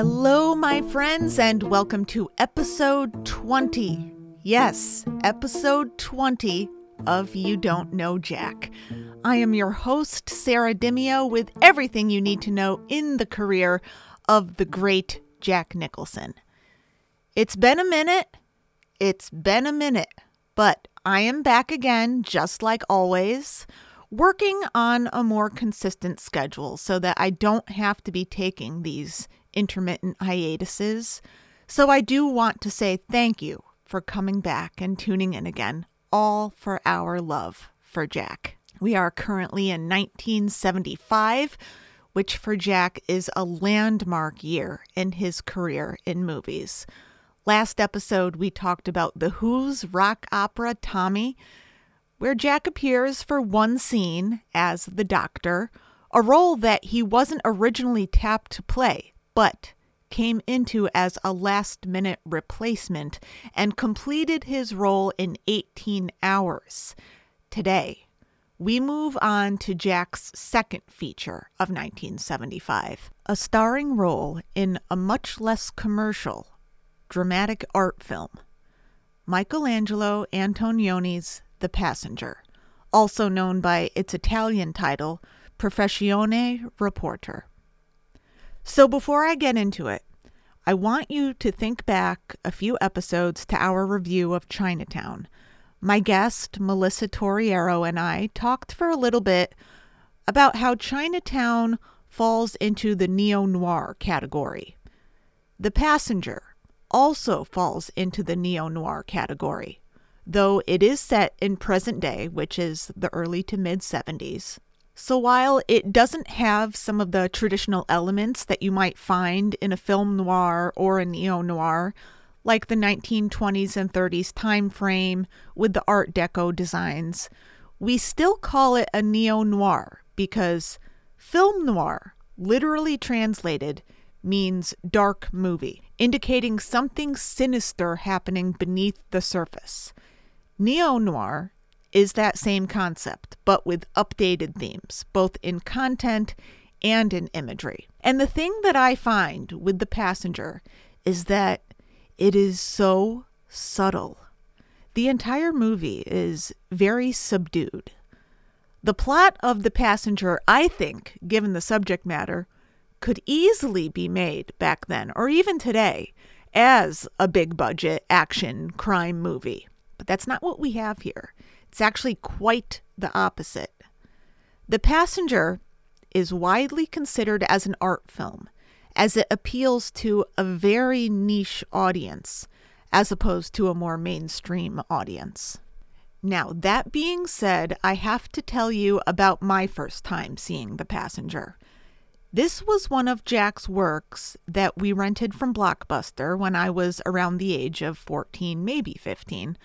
Hello, my friends, and welcome to episode 20. Yes, episode 20 of You Don't Know Jack. I am your host, Sarah Dimio, with everything you need to know in the career of the great Jack Nicholson. It's been a minute. It's been a minute, but I am back again, just like always, working on a more consistent schedule so that I don't have to be taking these intermittent hiatuses. So I do want to say thank you for coming back and tuning in again, all for our love for Jack. We are currently in 1975, which for Jack is a landmark year in his career in movies. Last episode, we talked about The Who's rock opera Tommy, where Jack appears for one scene as the doctor, a role that he wasn't originally tapped to play, but came into as a last minute replacement and completed his role in 18 hours. Today, we move on to Jack's second feature of 1975, a starring role in a much less commercial, dramatic art film, Michelangelo Antonioni's The Passenger, also known by its Italian title, Professione Reporter. So before I get into it, I want you to think back a few episodes to our review of Chinatown. My guest, Melissa Torriero, and I talked for a little bit about how Chinatown falls into the neo noir category. The Passenger also falls into the neo noir category, though it is set in present day, which is the early to mid 70s. So while it doesn't have some of the traditional elements that you might find in a film noir or a neo noir, like the 1920s and 30s time frame with the Art Deco designs, we still call it a neo noir because film noir, literally translated, means dark movie, indicating something sinister happening beneath the surface. Neo noir is that same concept, but with updated themes, both in content and in imagery. And the thing that I find with The Passenger is that it is so subtle. The entire movie is very subdued. The plot of The Passenger, I think, given the subject matter, could easily be made back then, or even today, as a big budget action crime movie. But that's not what we have here. It's actually quite the opposite. The Passenger is widely considered as an art film, as it appeals to a very niche audience, as opposed to a more mainstream audience. Now, that being said, I have to tell you about my first time seeing The Passenger. This was one of Jack's works that we rented from Blockbuster when I was around the age of 14, maybe 15.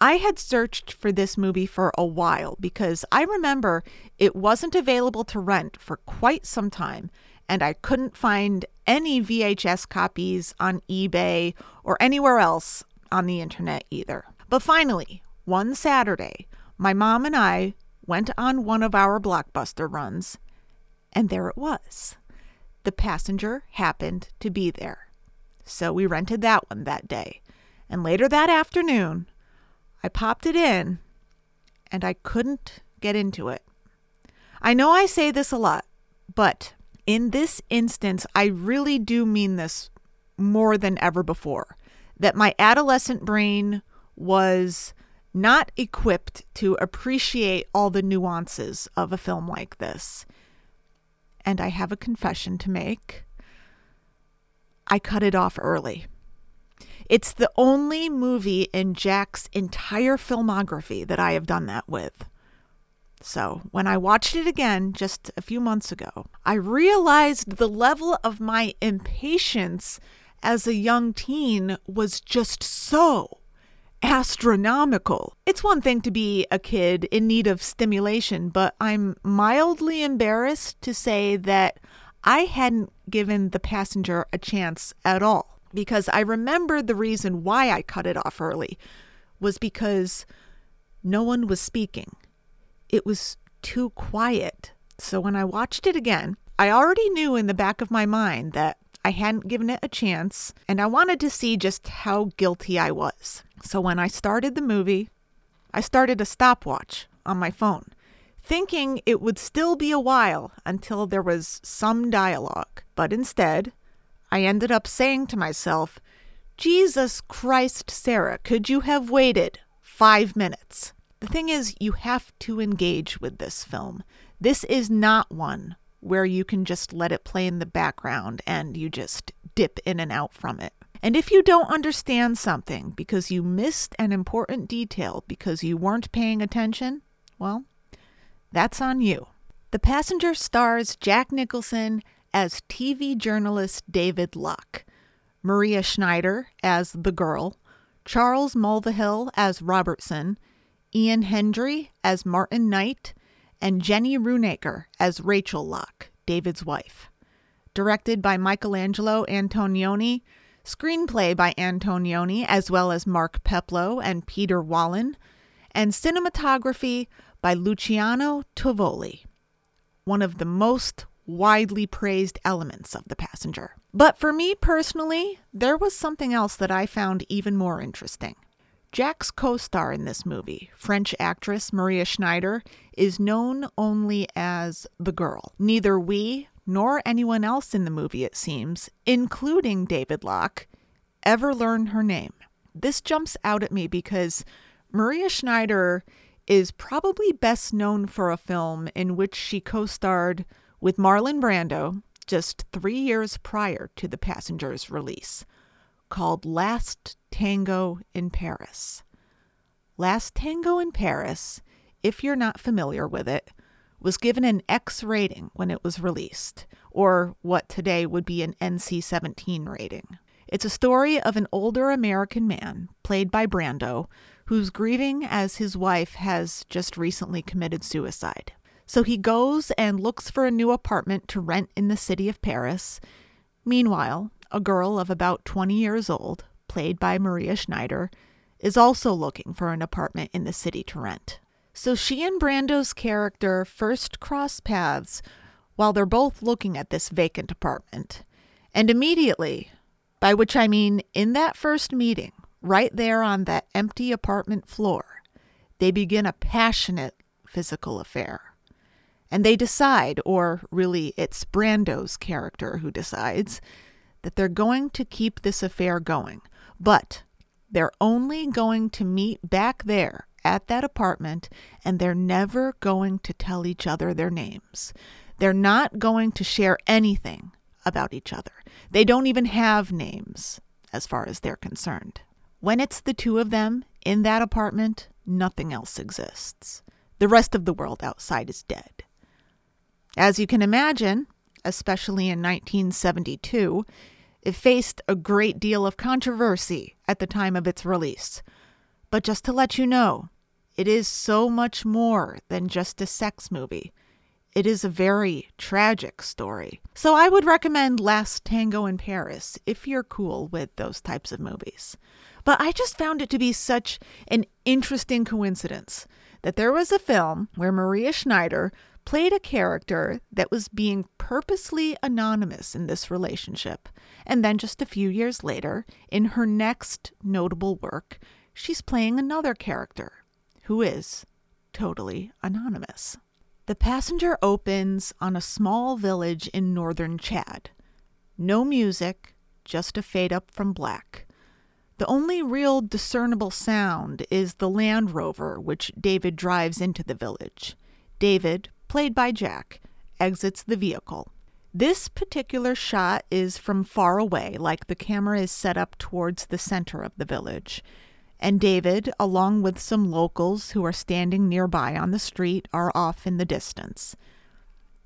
I had searched for this movie for a while because I remember it wasn't available to rent for quite some time, and I couldn't find any VHS copies on eBay or anywhere else on the internet either. But finally, one Saturday, my mom and I went on one of our blockbuster runs, and there it was. The passenger happened to be there. So we rented that one that day. And later that afternoon, I popped it in and I couldn't get into it. I know I say this a lot, but in this instance, I really do mean this more than ever before. That my adolescent brain was not equipped to appreciate all the nuances of a film like this. And I have a confession to make. I cut it off early. It's the only movie in Jack's entire filmography that I have done that with. So, when I watched it again just a few months ago, I realized the level of my impatience as a young teen was just so astronomical. It's one thing to be a kid in need of stimulation, but I'm mildly embarrassed to say that I hadn't given the passenger a chance at all because I remember the reason why I cut it off early was because no one was speaking. It was too quiet. So when I watched it again, I already knew in the back of my mind that I hadn't given it a chance, and I wanted to see just how guilty I was. So when I started the movie, I started a stopwatch on my phone, thinking it would still be a while until there was some dialogue. But instead, I ended up saying to myself, Jesus Christ, Sarah, could you have waited five minutes? The thing is, you have to engage with this film. This is not one where you can just let it play in the background and you just dip in and out from it. And if you don't understand something because you missed an important detail because you weren't paying attention, well, that's on you. The Passenger stars Jack Nicholson as TV journalist David Locke, Maria Schneider as the girl, Charles Mulvihill as Robertson, Ian Hendry as Martin Knight, and Jenny Runacre as Rachel Locke, David's wife. Directed by Michelangelo Antonioni, screenplay by Antonioni as well as Mark Peploe and Peter Wollen, and cinematography by Luciano Tovoli, one of the most widely praised elements of The Passenger. But for me personally, there was something else that I found even more interesting. Jack's co star in this movie, French actress Maria Schneider, is known only as the girl. Neither we nor anyone else in the movie, it seems, including David Locke, ever learn her name. This jumps out at me because Maria Schneider is probably best known for a film in which she co starred with Marlon Brando just three years prior to The Passenger's release called Last Tango in Paris. Last Tango in Paris, if you're not familiar with it, was given an X rating when it was released, or what today would be an NC 17 rating. It's a story of an older American man, played by Brando, who's grieving as his wife has just recently committed suicide. So he goes and looks for a new apartment to rent in the city of Paris. Meanwhile, a girl of about 20 years old, played by Maria Schneider, is also looking for an apartment in the city to rent. So she and Brando's character first cross paths while they're both looking at this vacant apartment. And immediately, by which I mean in that first meeting, right there on that empty apartment floor, they begin a passionate physical affair. And they decide, or really it's Brando's character who decides, that they're going to keep this affair going, but they're only going to meet back there at that apartment and they're never going to tell each other their names. They're not going to share anything about each other. They don't even have names as far as they're concerned. When it's the two of them in that apartment, nothing else exists. The rest of the world outside is dead. As you can imagine, especially in 1972, it faced a great deal of controversy at the time of its release. But just to let you know, it is so much more than just a sex movie. It is a very tragic story. So I would recommend Last Tango in Paris if you're cool with those types of movies. But I just found it to be such an interesting coincidence that there was a film where Maria Schneider played a character that was being purposely anonymous in this relationship. And then just a few years later, in her next notable work, she's playing another character who is totally anonymous. The passenger opens on a small village in northern Chad. No music, just a fade up from black. The only real discernible sound is the Land Rover which David drives into the village. David, played by Jack, exits the vehicle. This particular shot is from far away, like the camera is set up towards the center of the village. And David, along with some locals who are standing nearby on the street, are off in the distance.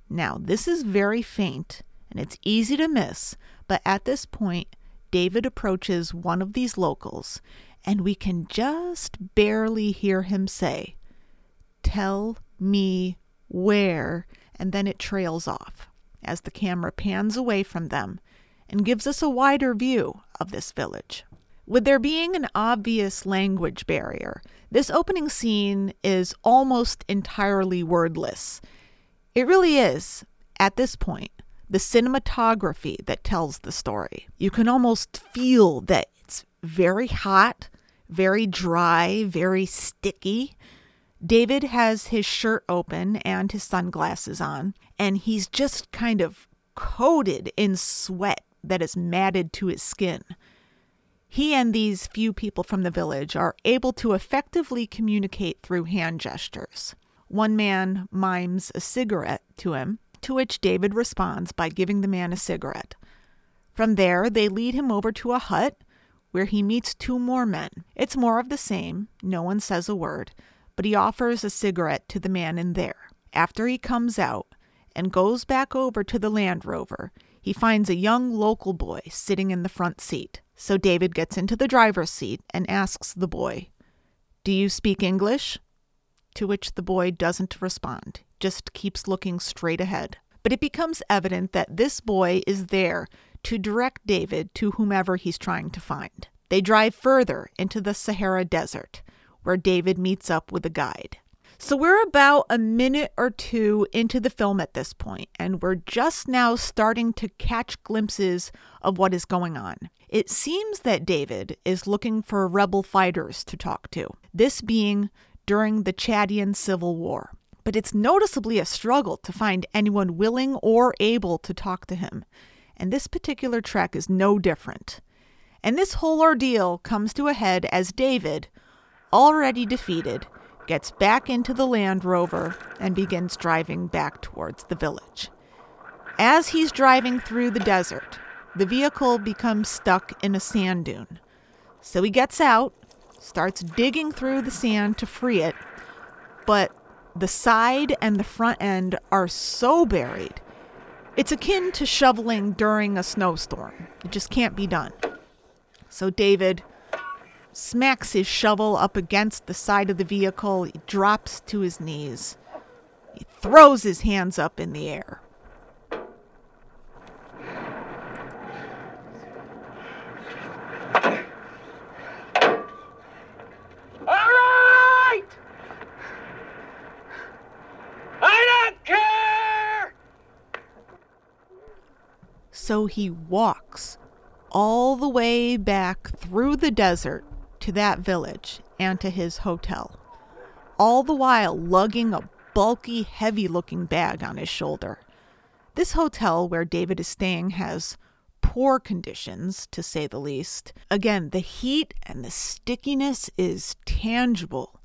Now, this is very faint and it's easy to miss, but at this point, David approaches one of these locals and we can just barely hear him say, Tell me where, and then it trails off as the camera pans away from them and gives us a wider view of this village. With there being an obvious language barrier, this opening scene is almost entirely wordless. It really is, at this point, the cinematography that tells the story. You can almost feel that it's very hot, very dry, very sticky. David has his shirt open and his sunglasses on, and he's just kind of coated in sweat that is matted to his skin. He and these few people from the village are able to effectively communicate through hand gestures. One man mimes a cigarette to him, to which David responds by giving the man a cigarette. From there, they lead him over to a hut where he meets two more men. It's more of the same, no one says a word, but he offers a cigarette to the man in there. After he comes out and goes back over to the Land Rover, he finds a young local boy sitting in the front seat. So David gets into the driver's seat and asks the boy, Do you speak English? To which the boy doesn't respond, just keeps looking straight ahead. But it becomes evident that this boy is there to direct David to whomever he's trying to find. They drive further into the Sahara Desert, where David meets up with a guide. So we're about a minute or two into the film at this point, and we're just now starting to catch glimpses of what is going on. It seems that David is looking for rebel fighters to talk to, this being during the Chadian Civil War. But it's noticeably a struggle to find anyone willing or able to talk to him. And this particular trek is no different. And this whole ordeal comes to a head as David, already defeated, gets back into the Land Rover and begins driving back towards the village. As he's driving through the desert, the vehicle becomes stuck in a sand dune. So he gets out, starts digging through the sand to free it, but the side and the front end are so buried. It's akin to shoveling during a snowstorm. It just can't be done. So David smacks his shovel up against the side of the vehicle. He drops to his knees. He throws his hands up in the air. All right! I don't care! So he walks all the way back through the desert to that village and to his hotel, all the while lugging a bulky, heavy looking bag on his shoulder. This hotel where David is staying has poor conditions, to say the least. Again, the heat and the stickiness is tangible.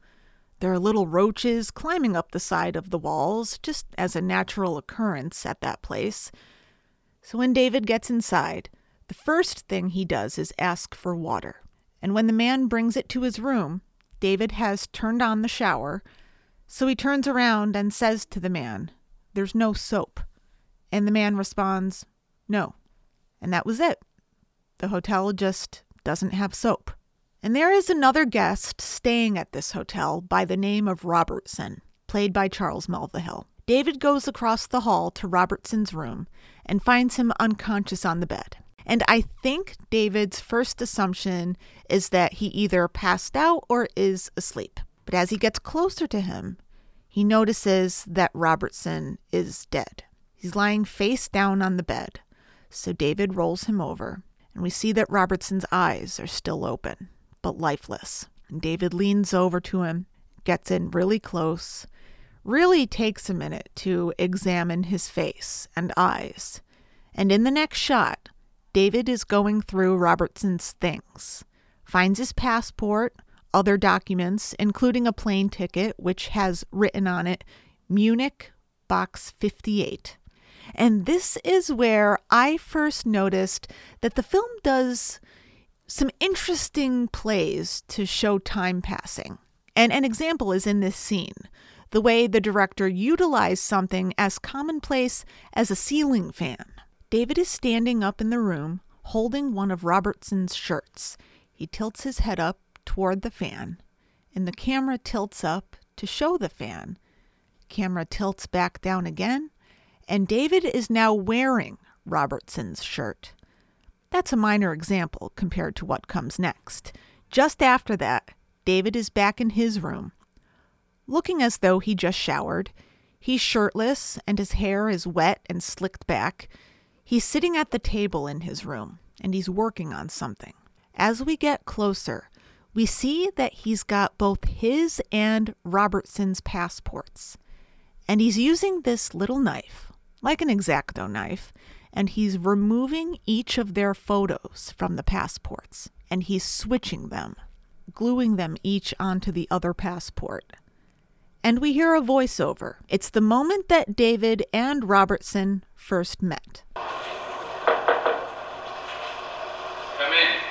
There are little roaches climbing up the side of the walls, just as a natural occurrence at that place. So when David gets inside, the first thing he does is ask for water. And when the man brings it to his room, David has turned on the shower. So he turns around and says to the man, There's no soap. And the man responds, No. And that was it. The hotel just doesn't have soap. And there is another guest staying at this hotel by the name of Robertson, played by Charles Mulvihill. David goes across the hall to Robertson's room and finds him unconscious on the bed. And I think David's first assumption is that he either passed out or is asleep. But as he gets closer to him, he notices that Robertson is dead. He's lying face down on the bed. So David rolls him over, and we see that Robertson's eyes are still open, but lifeless. And David leans over to him, gets in really close, really takes a minute to examine his face and eyes. And in the next shot, David is going through Robertson's things, finds his passport, other documents, including a plane ticket which has written on it Munich, Box 58. And this is where I first noticed that the film does some interesting plays to show time passing. And an example is in this scene the way the director utilized something as commonplace as a ceiling fan. David is standing up in the room, holding one of Robertson's shirts. He tilts his head up toward the fan, and the camera tilts up to show the fan. Camera tilts back down again, and David is now wearing Robertson's shirt. That's a minor example compared to what comes next. Just after that, David is back in his room. Looking as though he just showered, he's shirtless and his hair is wet and slicked back. He's sitting at the table in his room and he's working on something. As we get closer, we see that he's got both his and Robertson's passports. And he's using this little knife, like an exacto knife, and he's removing each of their photos from the passports and he's switching them, gluing them each onto the other passport. And we hear a voiceover. It's the moment that David and Robertson first met. Come in.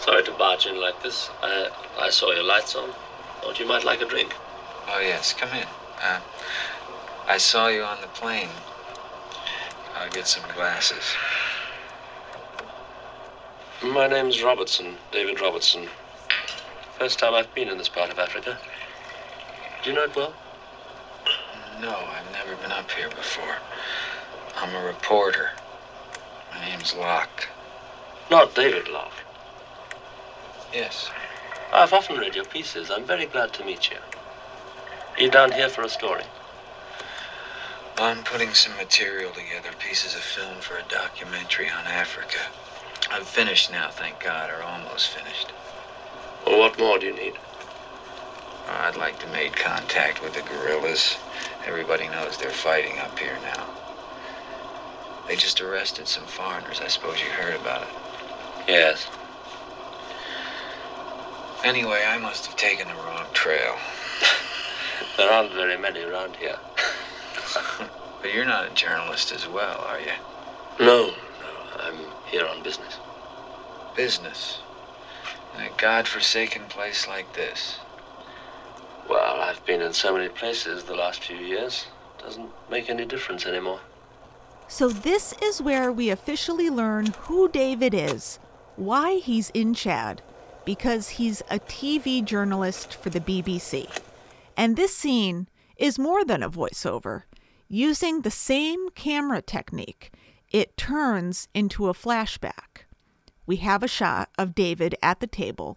Sorry to barge in like this. I, I saw your lights on. Thought you might like a drink. Oh, yes, come in. Uh, I saw you on the plane. I'll get some glasses. My name's Robertson, David Robertson. First time I've been in this part of Africa. Do you know it well? No, I've never been up here before. I'm a reporter. My name's Locke. Not David Locke. Yes. I've often read your pieces. I'm very glad to meet you. Are you down here for a story? I'm putting some material together, pieces of film for a documentary on Africa. I'm finished now, thank God, or almost finished. Well, what more do you need? Oh, I'd like to make contact with the guerrillas. Everybody knows they're fighting up here now. They just arrested some foreigners. I suppose you heard about it. Yes. Anyway, I must have taken the wrong trail. There aren't very many around here. But you're not a journalist as well, are you? No, no, I'm here on business. Business. In a god-forsaken place like this. Well, I've been in so many places the last few years. Doesn't make any difference anymore. So, this is where we officially learn who David is, why he's in Chad, because he's a TV journalist for the BBC. And this scene is more than a voiceover. Using the same camera technique, it turns into a flashback. We have a shot of David at the table.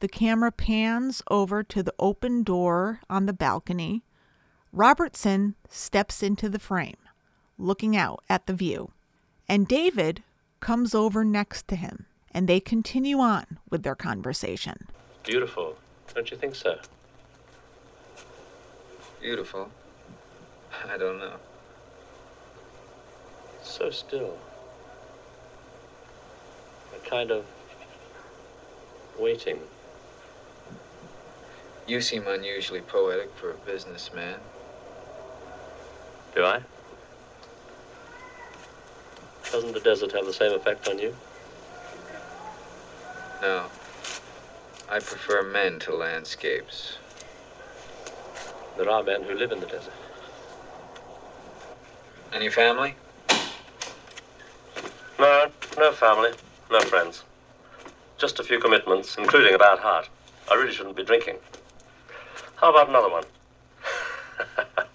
The camera pans over to the open door on the balcony. Robertson steps into the frame, looking out at the view. And David comes over next to him, and they continue on with their conversation. Beautiful, don't you think so? Beautiful. I don't know. So still. A kind of waiting. You seem unusually poetic for a businessman. Do I? Doesn't the desert have the same effect on you? No. I prefer men to landscapes. There are men who live in the desert. Any family? No, no family, no friends. Just a few commitments, including a bad heart. I really shouldn't be drinking. How about another one?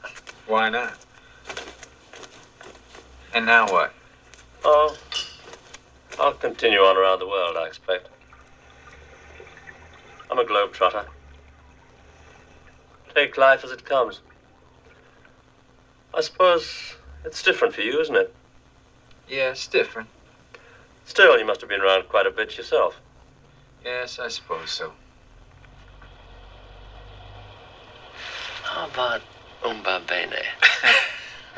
Why not? And now what? Oh, I'll continue on around the world, I expect. I'm a globetrotter. Take life as it comes. I suppose it's different for you, isn't it? Yeah, it's different. Still, you must have been around quite a bit yourself. Yes, I suppose so. How about Umbabene?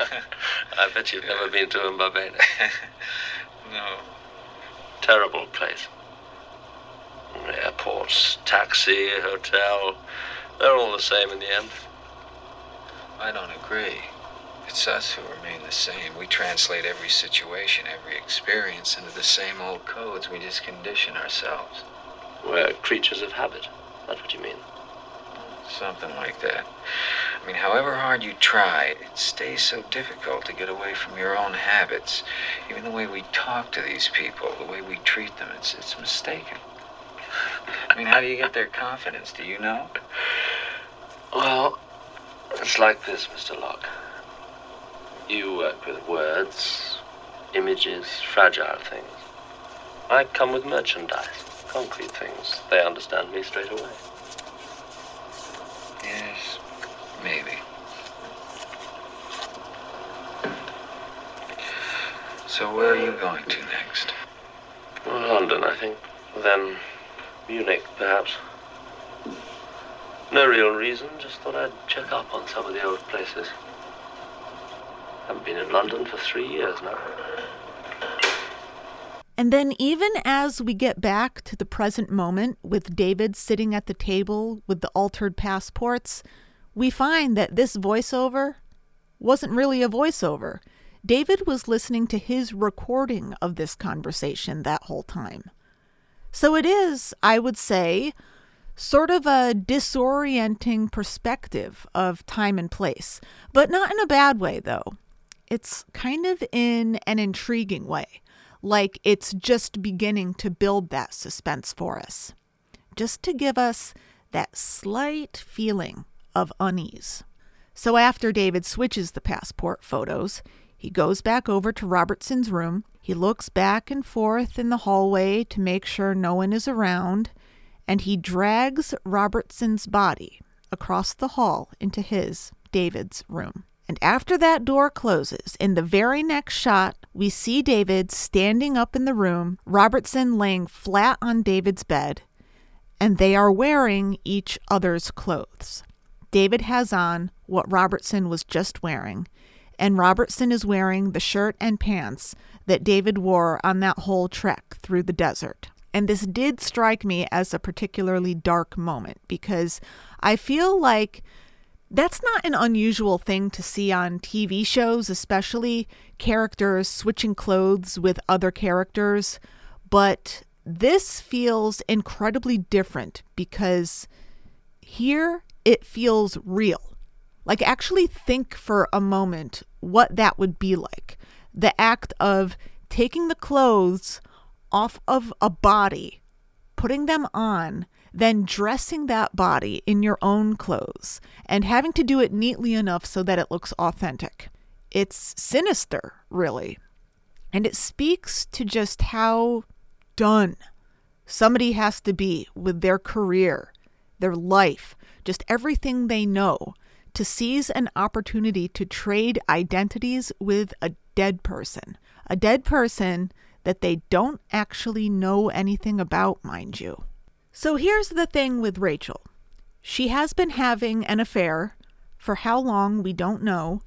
I bet you've never been to Umbabene. no. Terrible place. Airports, taxi, hotel, they're all the same in the end. I don't agree. It's us who remain the same. We translate every situation, every experience into the same old codes. We just condition ourselves. We're creatures of habit. That's what you mean. Something like that. I mean, however hard you try, it stays so difficult to get away from your own habits. Even the way we talk to these people, the way we treat them, it's, it's mistaken. I mean, how do you get their confidence? Do you know? Well, it's like this, Mr. Locke. You work with words, images, fragile things. I come with merchandise, concrete things. They understand me straight away. Yes, maybe. So where are you going to next? Well, London, I think. Then Munich, perhaps. No real reason, just thought I'd check up on some of the old places. I haven't been in London for three years now. And then, even as we get back to the present moment with David sitting at the table with the altered passports, we find that this voiceover wasn't really a voiceover. David was listening to his recording of this conversation that whole time. So it is, I would say, sort of a disorienting perspective of time and place, but not in a bad way, though. It's kind of in an intriguing way, like it's just beginning to build that suspense for us, just to give us that slight feeling of unease. So after David switches the passport photos, he goes back over to Robertson's room. He looks back and forth in the hallway to make sure no one is around and he drags Robertson's body across the hall into his, David's, room. And after that door closes, in the very next shot, we see David standing up in the room, Robertson laying flat on David's bed, and they are wearing each other's clothes. David has on what Robertson was just wearing, and Robertson is wearing the shirt and pants that David wore on that whole trek through the desert. And this did strike me as a particularly dark moment because I feel like that's not an unusual thing to see on TV shows, especially characters switching clothes with other characters. But this feels incredibly different because here it feels real. Like, actually think for a moment what that would be like. The act of taking the clothes off of a body, putting them on, then dressing that body in your own clothes and having to do it neatly enough so that it looks authentic. It's sinister, really. And it speaks to just how done somebody has to be with their career, their life, just everything they know to seize an opportunity to trade identities with a dead person. A dead person that they don't actually know anything about, mind you. So here's the thing with Rachel she has been having an affair for how long we don't know,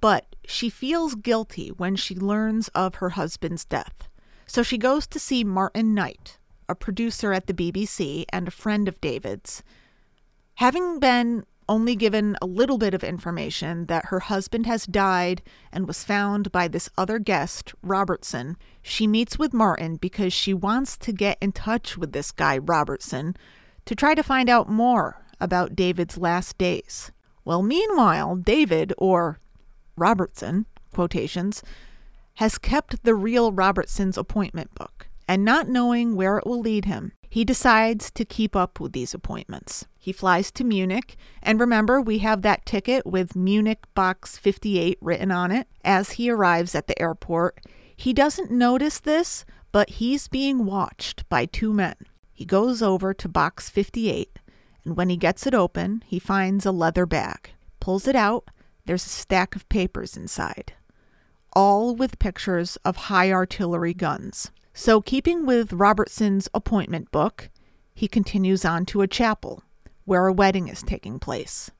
but she feels guilty when she learns of her husband's death. So she goes to see Martin Knight, a producer at the BBC and a friend of David's. Having been only given a little bit of information that her husband has died and was found by this other guest, Robertson. She meets with Martin because she wants to get in touch with this guy, Robertson, to try to find out more about David's last days. Well, meanwhile, David, or Robertson, quotations, has kept the real Robertson's appointment book, and not knowing where it will lead him, he decides to keep up with these appointments. He flies to Munich, and remember, we have that ticket with Munich Box 58 written on it. As he arrives at the airport, he doesn't notice this, but he's being watched by two men. He goes over to Box 58, and when he gets it open, he finds a leather bag. Pulls it out, there's a stack of papers inside, all with pictures of high artillery guns. So, keeping with Robertson's appointment book, he continues on to a chapel where a wedding is taking place.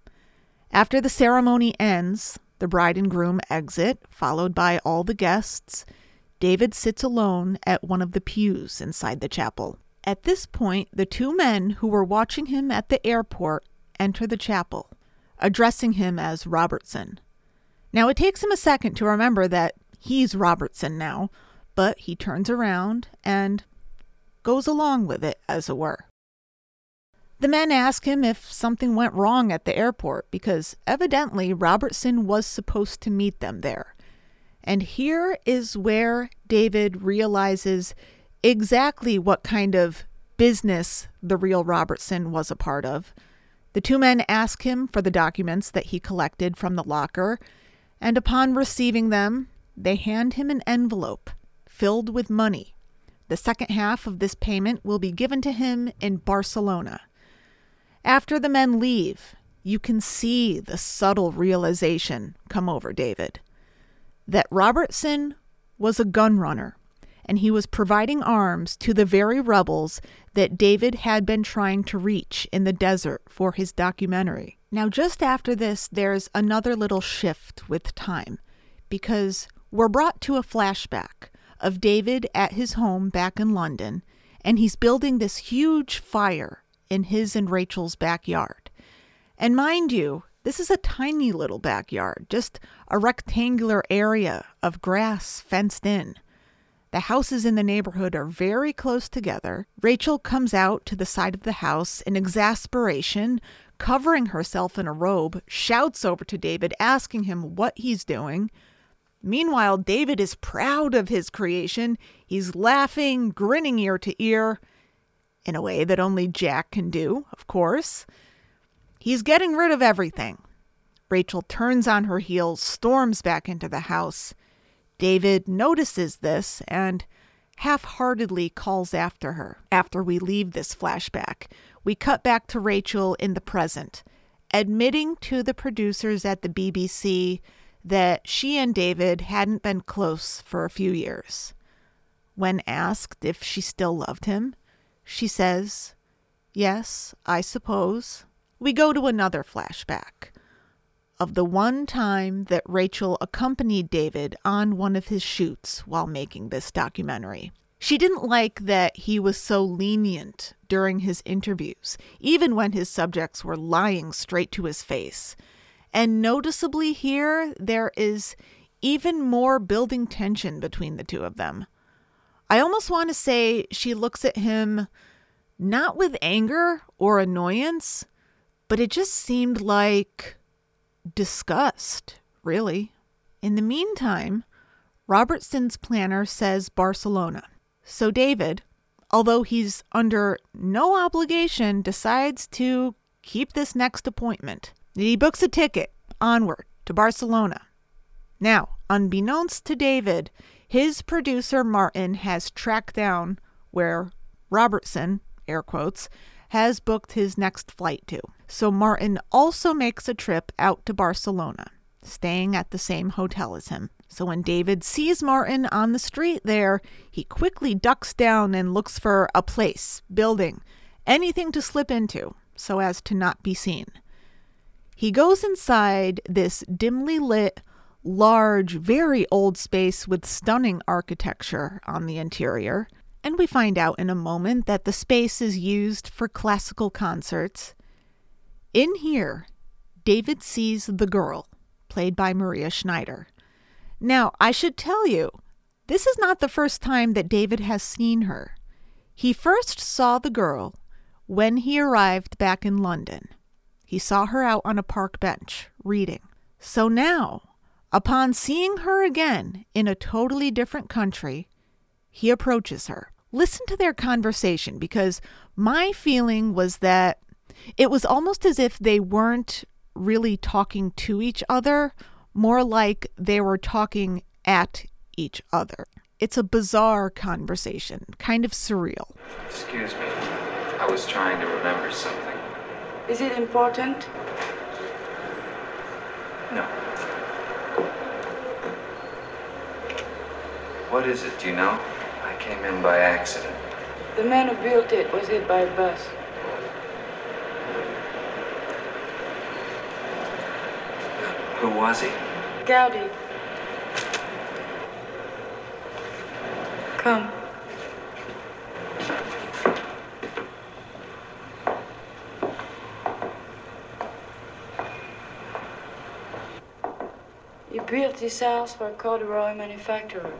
After the ceremony ends, the bride and groom exit, followed by all the guests. David sits alone at one of the pews inside the chapel. At this point, the two men who were watching him at the airport enter the chapel, addressing him as Robertson. Now, it takes him a second to remember that he's Robertson now, but he turns around and goes along with it, as it were. The men ask him if something went wrong at the airport because evidently Robertson was supposed to meet them there. And here is where David realizes exactly what kind of business the real Robertson was a part of. The two men ask him for the documents that he collected from the locker, and upon receiving them, they hand him an envelope filled with money. The second half of this payment will be given to him in Barcelona. After the men leave, you can see the subtle realization come over David that Robertson was a gun runner, and he was providing arms to the very rebels that David had been trying to reach in the desert for his documentary. Now, just after this, there's another little shift with time because we're brought to a flashback of David at his home back in London, and he's building this huge fire in his and Rachel's backyard. And mind you, this is a tiny little backyard, just a rectangular area of grass fenced in. The houses in the neighborhood are very close together. Rachel comes out to the side of the house in exasperation, covering herself in a robe, shouts over to David, asking him what he's doing. Meanwhile, David is proud of his creation. He's laughing, grinning ear to ear, in a way that only Jack can do, of course. He's getting rid of everything. Rachel turns on her heels, storms back into the house. David notices this and half heartedly calls after her. After we leave this flashback, we cut back to Rachel in the present, admitting to the producers at the BBC that she and David hadn't been close for a few years. When asked if she still loved him, she says, Yes, I suppose we go to another flashback of the one time that Rachel accompanied David on one of his shoots while making this documentary. She didn't like that he was so lenient during his interviews, even when his subjects were lying straight to his face. And noticeably here, there is even more building tension between the two of them. I almost want to say she looks at him not with anger or annoyance, but it just seemed like disgust, really. In the meantime, Robertson's planner says Barcelona. So David, although he's under no obligation, decides to keep this next appointment. He books a ticket onward to Barcelona. Now, unbeknownst to David, his producer Martin has tracked down where Robertson, air quotes, has booked his next flight to. So Martin also makes a trip out to Barcelona, staying at the same hotel as him. So when David sees Martin on the street there, he quickly ducks down and looks for a place, building, anything to slip into so as to not be seen. He goes inside this dimly lit, large, very old space with stunning architecture on the interior. And we find out in a moment that the space is used for classical concerts. In here, David sees the girl, played by Maria Schneider. Now, I should tell you, this is not the first time that David has seen her. He first saw the girl when he arrived back in London. He saw her out on a park bench, reading. So now, upon seeing her again in a totally different country, he approaches her. Listen to their conversation because my feeling was that it was almost as if they weren't really talking to each other, more like they were talking at each other. It's a bizarre conversation, kind of surreal. Excuse me. I was trying to remember something. Is it important? No. What is it, do you know? I came in by accident. The man who built it was hit by a bus. Who was he? Gaudi. Come. He built this house for a corduroy manufacturer.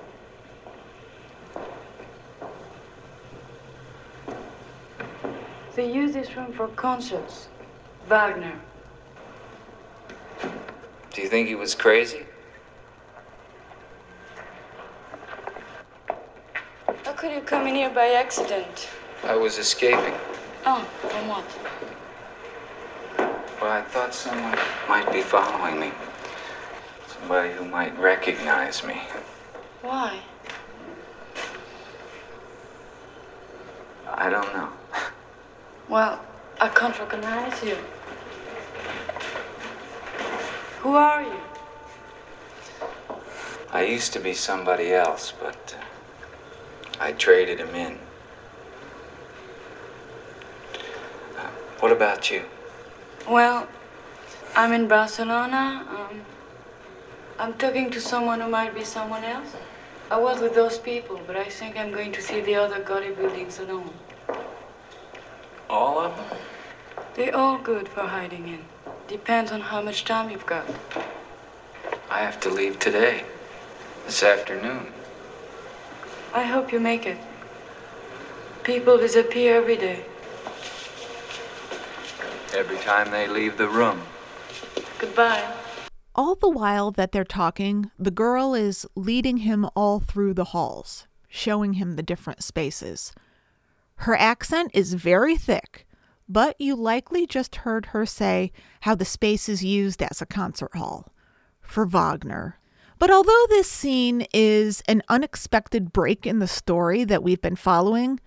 They use this room for concerts. Wagner. Do you think he was crazy? How could you come in here by accident? I was escaping. Oh, from what? Well, I thought someone might be following me. Somebody who might recognize me. Why? I don't know. Well, I can't recognize you. Who are you? I used to be somebody else, but uh, I traded him in. Uh, what about you? Well, I'm in Barcelona. Um, I'm talking to someone who might be someone else. I was with those people, but I think I'm going to see the other Gaudí buildings alone. All of them? They're all good for hiding in. Depends on how much time you've got. I have to leave today, this afternoon. I hope you make it. People disappear every day. Every time they leave the room. Goodbye. All the while that they're talking, the girl is leading him all through the halls, showing him the different spaces. Her accent is very thick, but you likely just heard her say how the space is used as a concert hall for Wagner. But although this scene is an unexpected break in the story that we've been following,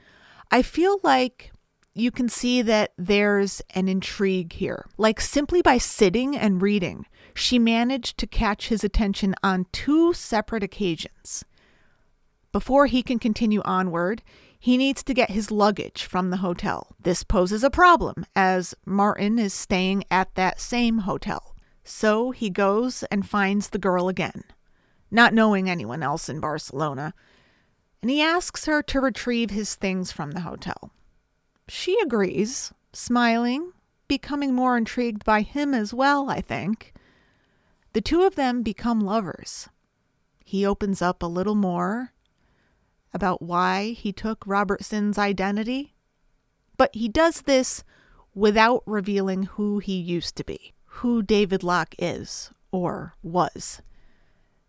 I feel like you can see that there's an intrigue here. Like simply by sitting and reading, she managed to catch his attention on two separate occasions. Before he can continue onward, he needs to get his luggage from the hotel. This poses a problem as Martin is staying at that same hotel. So he goes and finds the girl again, not knowing anyone else in Barcelona, and he asks her to retrieve his things from the hotel. She agrees, smiling, becoming more intrigued by him as well, I think. The two of them become lovers. He opens up a little more about why he took Robertson's identity, but he does this without revealing who he used to be, who David Locke is or was.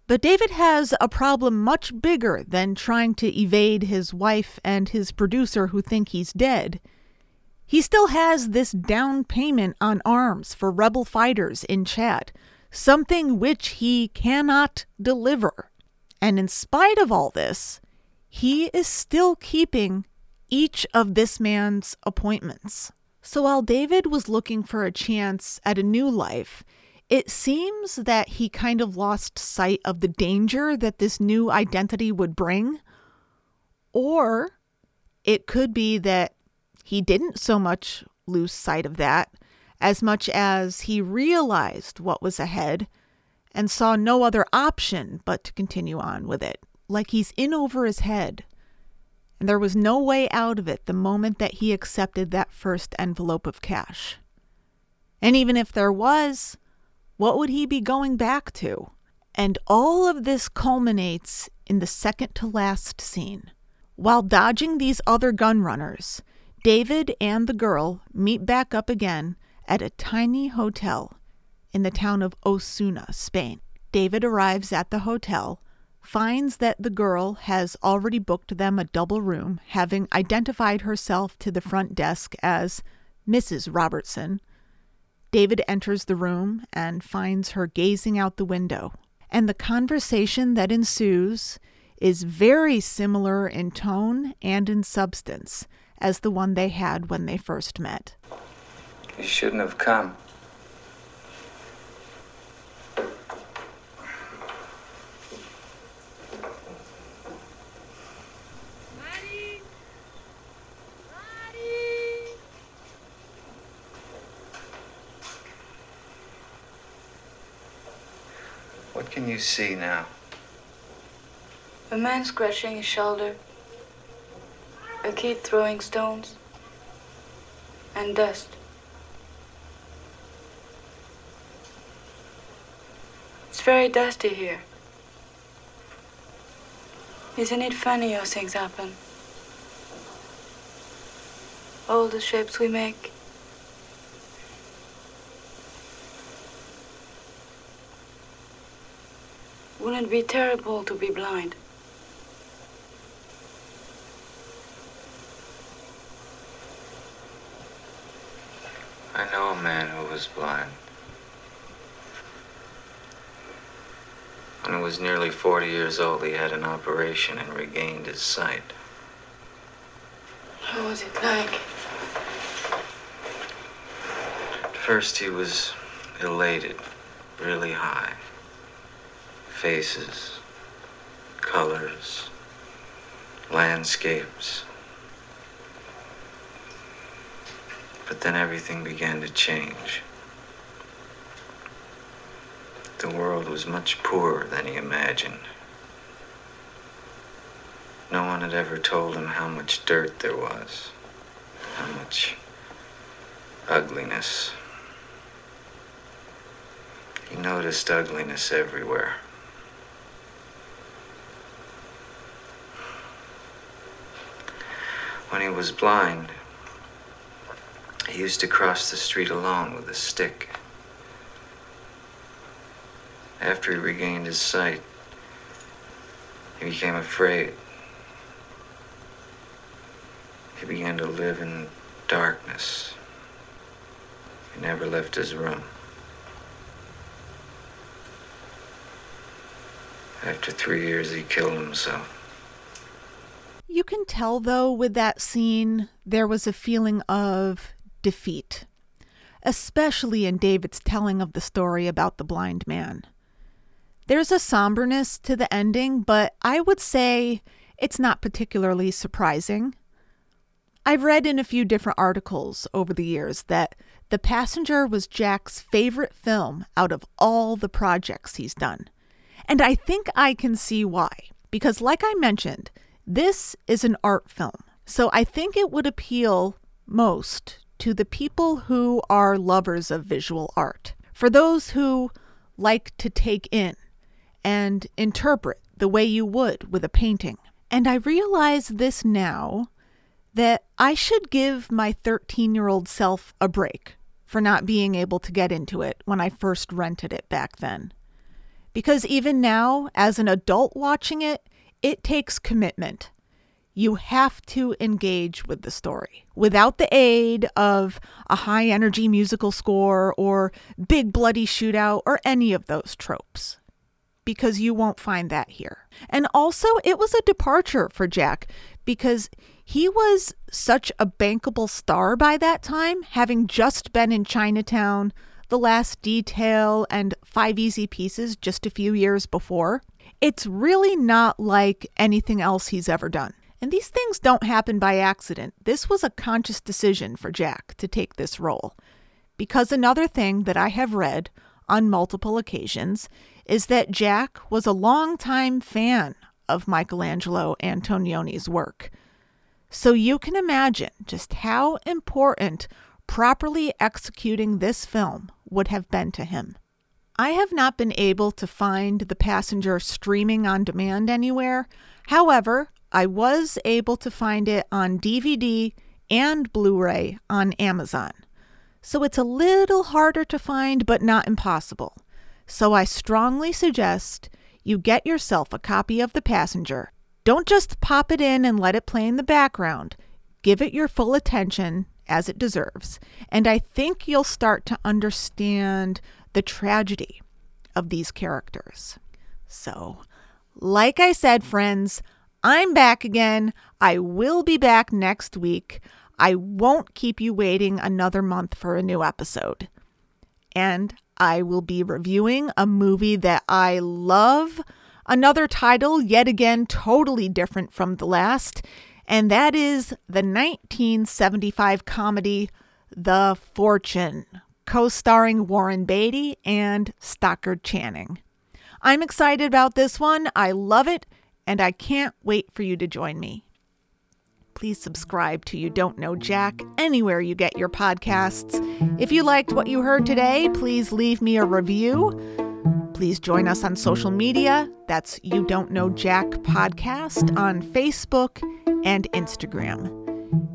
But David has a problem much bigger than trying to evade his wife and his producer who think he's dead. He still has this down payment on arms for rebel fighters in Chad, something which he cannot deliver. And in spite of all this, he is still keeping each of this man's appointments. So while David was looking for a chance at a new life, it seems that he kind of lost sight of the danger that this new identity would bring. Or it could be that he didn't so much lose sight of that as much as he realized what was ahead and saw no other option but to continue on with it, like he's in over his head. And there was no way out of it the moment that he accepted that first envelope of cash. And even if there was, what would he be going back to? And all of this culminates in the second to last scene. While dodging these other gun runners, David and the girl meet back up again at a tiny hotel in the town of Osuna, Spain. David arrives at the hotel, finds that the girl has already booked them a double room, having identified herself to the front desk as Mrs. Robertson, David enters the room and finds her gazing out the window. And the conversation that ensues is very similar in tone and in substance as the one they had when they first met. You shouldn't have come. What can you see now? A man scratching his shoulder. A kid throwing stones. And dust. It's very dusty here. Isn't it funny how things happen? All the shapes we make. Wouldn't it be terrible to be blind? I know a man who was blind. When he was nearly 40 years old, he had an operation and regained his sight. What was it like? At first, he was elated, really high. Faces, colors, landscapes. But then everything began to change. The world was much poorer than he imagined. No one had ever told him how much dirt there was, how much ugliness. He noticed ugliness everywhere. When he was blind, he used to cross the street alone with a stick. After he regained his sight, he became afraid. He began to live in darkness. He never left his room. After three years, he killed himself. You can tell, though, with that scene, there was a feeling of defeat, especially in David's telling of the story about the blind man. There's a somberness to the ending, but I would say it's not particularly surprising. I've read in a few different articles over the years that The Passenger was Jack's favorite film out of all the projects he's done. And I think I can see why. Because, like I mentioned, this is an art film. So I think it would appeal most to the people who are lovers of visual art. For those who like to take in and interpret the way you would with a painting. And I realize this now that I should give my 13 year old self a break for not being able to get into it when I first rented it back then. Because even now, as an adult watching it, it takes commitment. You have to engage with the story without the aid of a high energy musical score or big bloody shootout or any of those tropes. Because you won't find that here. And also, it was a departure for Jack because he was such a bankable star by that time, having just been in Chinatown, The Last Detail, and Five Easy Pieces just a few years before. It's really not like anything else he's ever done. And these things don't happen by accident. This was a conscious decision for Jack to take this role. Because another thing that I have read on multiple occasions is that Jack was a longtime fan of Michelangelo Antonioni's work. So you can imagine just how important properly executing this film would have been to him. I have not been able to find The Passenger streaming on demand anywhere. However, I was able to find it on DVD and Blu ray on Amazon. So it's a little harder to find, but not impossible. So I strongly suggest you get yourself a copy of The Passenger don't just pop it in and let it play in the background. Give it your full attention as it deserves. And I think you'll start to understand the tragedy of these characters. So, like I said, friends, I'm back again. I will be back next week. I won't keep you waiting another month for a new episode. And I will be reviewing a movie that I love Another title, yet again totally different from the last, and that is the 1975 comedy The Fortune, co starring Warren Beatty and Stockard Channing. I'm excited about this one. I love it, and I can't wait for you to join me. Please subscribe to You Don't Know Jack anywhere you get your podcasts. If you liked what you heard today, please leave me a review. Please join us on social media. That's You Don't Know Jack podcast on Facebook and Instagram.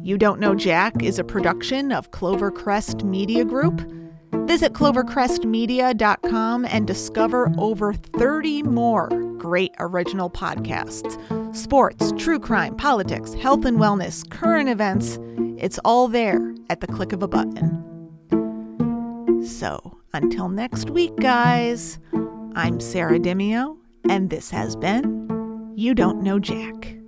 You Don't Know Jack is a production of Clovercrest Media Group. Visit clovercrestmedia.com and discover over 30 more great original podcasts sports, true crime, politics, health and wellness, current events. It's all there at the click of a button. So, until next week, guys. I'm Sarah Demio, and this has been You Don't Know Jack.